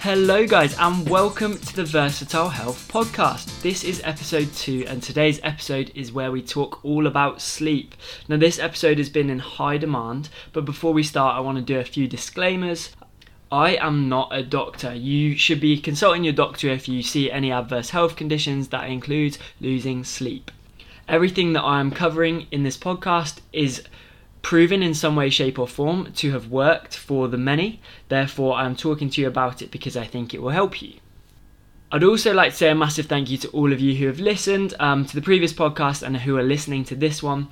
Hello, guys, and welcome to the Versatile Health Podcast. This is episode two, and today's episode is where we talk all about sleep. Now, this episode has been in high demand, but before we start, I want to do a few disclaimers. I am not a doctor. You should be consulting your doctor if you see any adverse health conditions that includes losing sleep. Everything that I am covering in this podcast is proven in some way, shape, or form to have worked for the many. Therefore, I'm talking to you about it because I think it will help you. I'd also like to say a massive thank you to all of you who have listened um, to the previous podcast and who are listening to this one.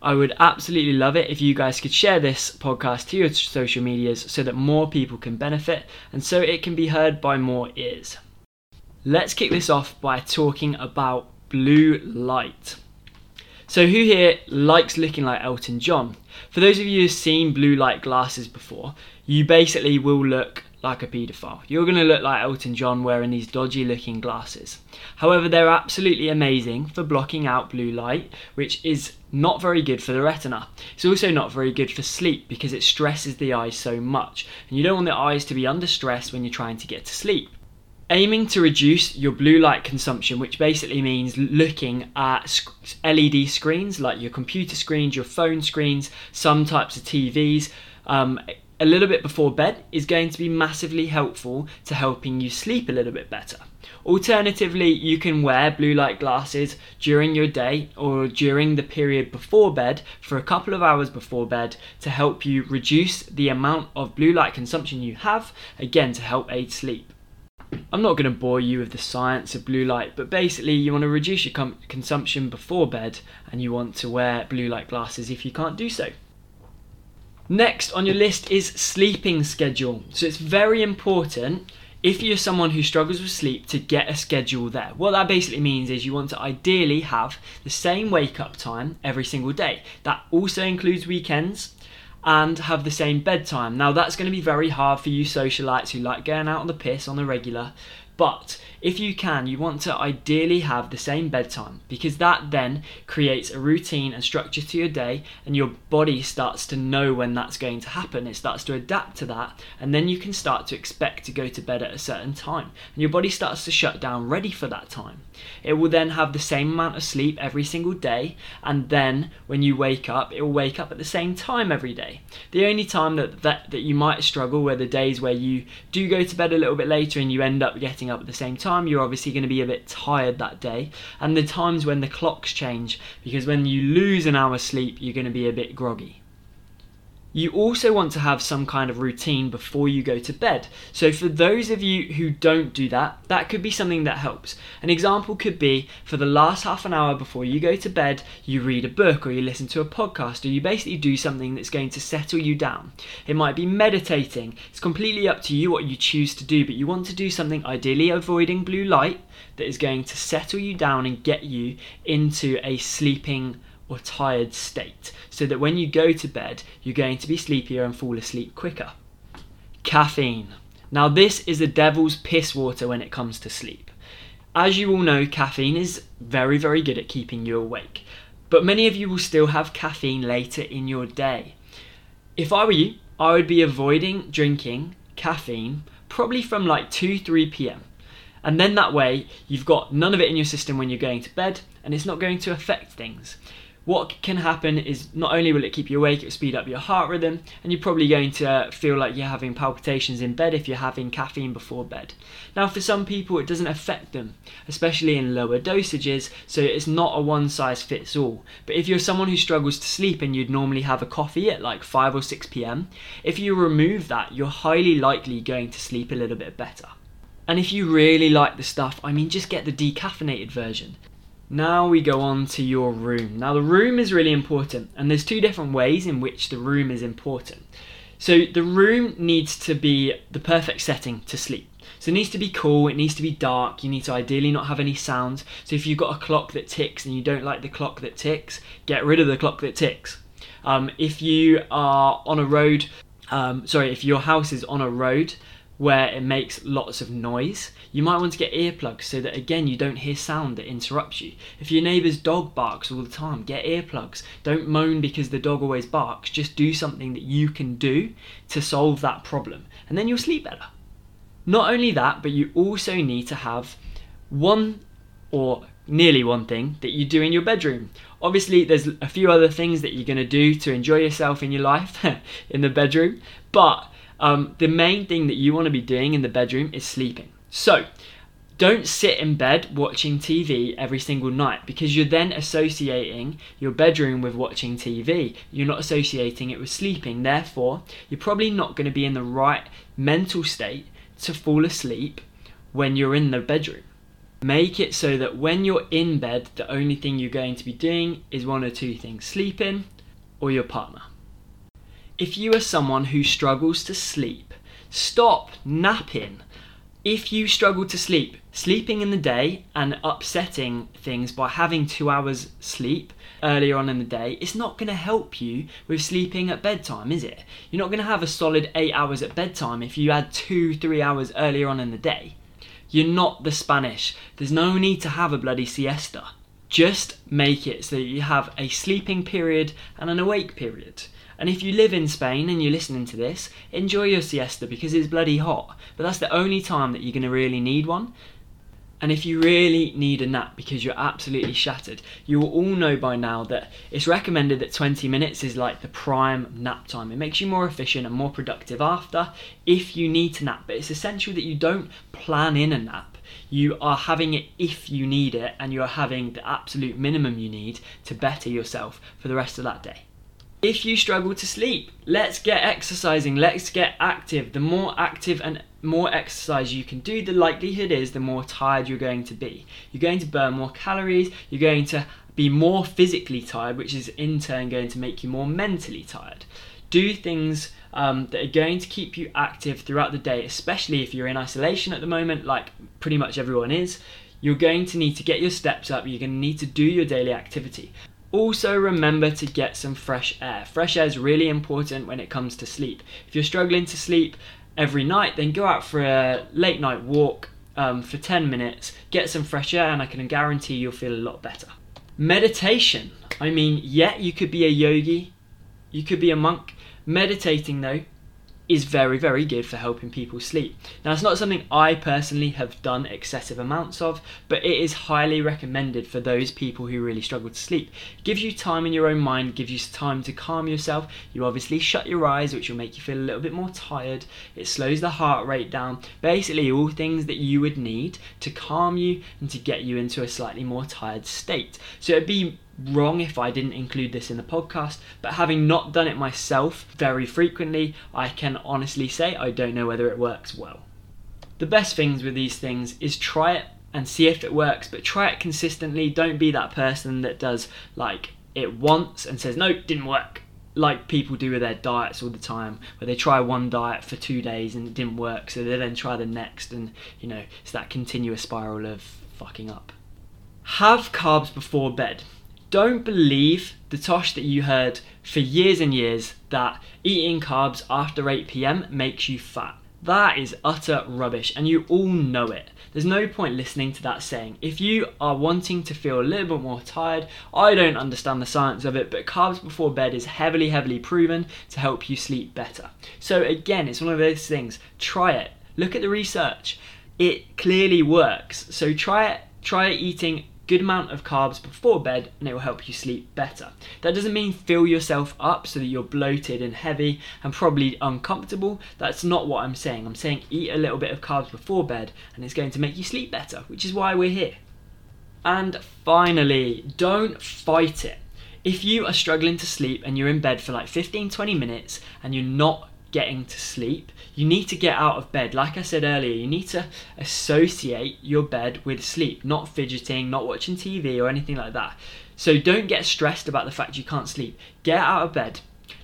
I would absolutely love it if you guys could share this podcast to your social medias so that more people can benefit and so it can be heard by more ears. Let's kick this off by talking about blue light. So, who here likes looking like Elton John? For those of you who've seen blue light glasses before, you basically will look like a paedophile. You're going to look like Elton John wearing these dodgy looking glasses. However, they're absolutely amazing for blocking out blue light, which is not very good for the retina. It's also not very good for sleep because it stresses the eyes so much, and you don't want the eyes to be under stress when you're trying to get to sleep aiming to reduce your blue light consumption, which basically means looking at LED screens like your computer screens, your phone screens, some types of TVs. Um, a little bit before bed is going to be massively helpful to helping you sleep a little bit better. Alternatively, you can wear blue light glasses during your day or during the period before bed for a couple of hours before bed to help you reduce the amount of blue light consumption you have, again to help aid sleep. I'm not going to bore you with the science of blue light, but basically, you want to reduce your com- consumption before bed and you want to wear blue light glasses if you can't do so. Next on your list is sleeping schedule. So it's very important if you're someone who struggles with sleep to get a schedule there. What that basically means is you want to ideally have the same wake up time every single day. That also includes weekends and have the same bedtime. Now, that's going to be very hard for you socialites who like going out on the piss on the regular, but if you can, you want to ideally have the same bedtime because that then creates a routine and structure to your day, and your body starts to know when that's going to happen. It starts to adapt to that, and then you can start to expect to go to bed at a certain time, and your body starts to shut down ready for that time. It will then have the same amount of sleep every single day, and then when you wake up, it will wake up at the same time every day. The only time that, that, that you might struggle were the days where you do go to bed a little bit later and you end up getting up at the same time you're obviously going to be a bit tired that day. And the times when the clocks change, because when you lose an hour's sleep, you're going to be a bit groggy. You also want to have some kind of routine before you go to bed. So, for those of you who don't do that, that could be something that helps. An example could be for the last half an hour before you go to bed, you read a book or you listen to a podcast or you basically do something that's going to settle you down. It might be meditating. It's completely up to you what you choose to do, but you want to do something ideally avoiding blue light that is going to settle you down and get you into a sleeping or tired state, so that when you go to bed, you're going to be sleepier and fall asleep quicker. Caffeine. Now, this is the devil's piss water when it comes to sleep. As you all know, caffeine is very, very good at keeping you awake, but many of you will still have caffeine later in your day. If I were you, I would be avoiding drinking caffeine probably from like 2 3 pm. And then that way, you've got none of it in your system when you're going to bed, and it's not going to affect things what can happen is not only will it keep you awake, it will speed up your heart rhythm, and you're probably going to feel like you're having palpitations in bed if you're having caffeine before bed. Now, for some people, it doesn't affect them, especially in lower dosages, so it's not a one size fits all. But if you're someone who struggles to sleep and you'd normally have a coffee at like 5 or 6 pm, if you remove that, you're highly likely going to sleep a little bit better. And if you really like the stuff, I mean, just get the decaffeinated version. Now we go on to your room. Now, the room is really important, and there's two different ways in which the room is important. So, the room needs to be the perfect setting to sleep. So, it needs to be cool, it needs to be dark, you need to ideally not have any sounds. So, if you've got a clock that ticks and you don't like the clock that ticks, get rid of the clock that ticks. Um, if you are on a road, um, sorry, if your house is on a road where it makes lots of noise, you might want to get earplugs so that again you don't hear sound that interrupts you. If your neighbour's dog barks all the time, get earplugs. Don't moan because the dog always barks. Just do something that you can do to solve that problem, and then you'll sleep better. Not only that, but you also need to have one or nearly one thing that you do in your bedroom. Obviously, there's a few other things that you're going to do to enjoy yourself in your life in the bedroom, but um, the main thing that you want to be doing in the bedroom is sleeping. So, don't sit in bed watching TV every single night because you're then associating your bedroom with watching TV. You're not associating it with sleeping. Therefore, you're probably not going to be in the right mental state to fall asleep when you're in the bedroom. Make it so that when you're in bed, the only thing you're going to be doing is one or two things sleeping or your partner. If you are someone who struggles to sleep, stop napping if you struggle to sleep, sleeping in the day and upsetting things by having two hours sleep earlier on in the day, it's not going to help you with sleeping at bedtime, is it? You're not going to have a solid eight hours at bedtime if you add two, three hours earlier on in the day. You're not the Spanish. There's no need to have a bloody siesta. Just make it so that you have a sleeping period and an awake period. And if you live in Spain and you're listening to this, enjoy your siesta because it's bloody hot. But that's the only time that you're going to really need one. And if you really need a nap because you're absolutely shattered, you will all know by now that it's recommended that 20 minutes is like the prime nap time. It makes you more efficient and more productive after if you need to nap. But it's essential that you don't plan in a nap. You are having it if you need it, and you are having the absolute minimum you need to better yourself for the rest of that day. If you struggle to sleep, let's get exercising, let's get active. The more active and more exercise you can do, the likelihood is the more tired you're going to be. You're going to burn more calories, you're going to be more physically tired, which is in turn going to make you more mentally tired. Do things um, that are going to keep you active throughout the day, especially if you're in isolation at the moment, like pretty much everyone is. You're going to need to get your steps up, you're going to need to do your daily activity. Also, remember to get some fresh air. Fresh air is really important when it comes to sleep. If you're struggling to sleep every night, then go out for a late night walk um, for 10 minutes, get some fresh air, and I can guarantee you'll feel a lot better. Meditation. I mean, yeah, you could be a yogi, you could be a monk. Meditating, though, is very, very good for helping people sleep. Now, it's not something I personally have done excessive amounts of, but it is highly recommended for those people who really struggle to sleep. Gives you time in your own mind, gives you time to calm yourself. You obviously shut your eyes, which will make you feel a little bit more tired. It slows the heart rate down. Basically, all things that you would need to calm you and to get you into a slightly more tired state. So it'd be wrong if I didn't include this in the podcast, but having not done it myself very frequently, I can honestly say I don't know whether it works well. The best things with these things is try it and see if it works, but try it consistently. Don't be that person that does like it once and says, no, didn't work. Like people do with their diets all the time, where they try one diet for two days and it didn't work, so they then try the next, and you know, it's that continuous spiral of fucking up. Have carbs before bed don't believe the tosh that you heard for years and years that eating carbs after 8 pm makes you fat. That is utter rubbish, and you all know it. There's no point listening to that saying. If you are wanting to feel a little bit more tired, I don't understand the science of it, but carbs before bed is heavily, heavily proven to help you sleep better. So, again, it's one of those things. Try it. Look at the research. It clearly works. So, try it. Try eating good amount of carbs before bed and it will help you sleep better. That doesn't mean fill yourself up so that you're bloated and heavy and probably uncomfortable. That's not what I'm saying. I'm saying eat a little bit of carbs before bed and it's going to make you sleep better, which is why we're here. And finally, don't fight it. If you are struggling to sleep and you're in bed for like 15 20 minutes and you're not getting to sleep. You need to get out of bed. Like I said earlier, you need to associate your bed with sleep, not fidgeting, not watching TV or anything like that. So don't get stressed about the fact you can't sleep. Get out of bed,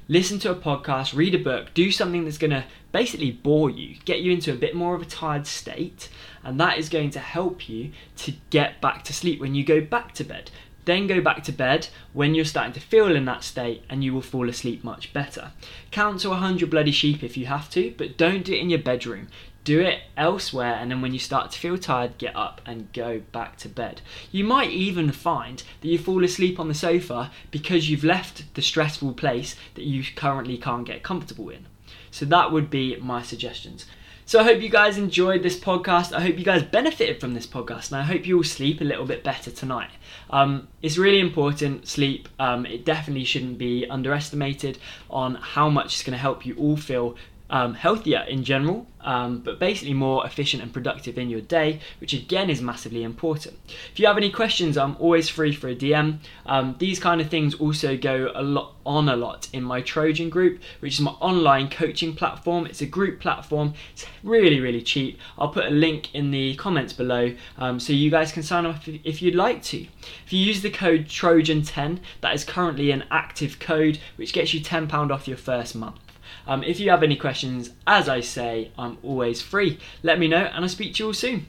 listen to a podcast, read a book, do something that's going to basically bore you, get you into a bit more of a tired state, and that is going to help you to get back to sleep when you go back to bed. Then go back to bed when you're starting to feel in that state and you will fall asleep much better. Count to 100 bloody sheep if you have to, but don't do it in your bedroom. Do it elsewhere, and then when you start to feel tired, get up and go back to bed. You might even find that you fall asleep on the sofa because you've left the stressful place that you currently can't get comfortable in. So, that would be my suggestions. So I hope you guys enjoyed this podcast. I hope you guys benefited from this podcast, and I hope you all sleep a little bit better tonight. Um, it's really important, sleep. Um, it definitely shouldn't be underestimated on how much it's going to help you all feel um, healthier in general, um, but basically more efficient and productive in your day, which again is massively important. If you have any questions, I'm always free for a DM. Um, these kind of things also go a lot on a lot in my Trojan group, which is my online coaching platform. It's a group platform. It's really really cheap. I'll put a link in the comments below um, so you guys can sign up if you'd like to. If you use the code Trojan10, that is currently an active code which gets you £10 off your first month. Um, if you have any questions, as I say, I'm always free. Let me know and I'll speak to you all soon.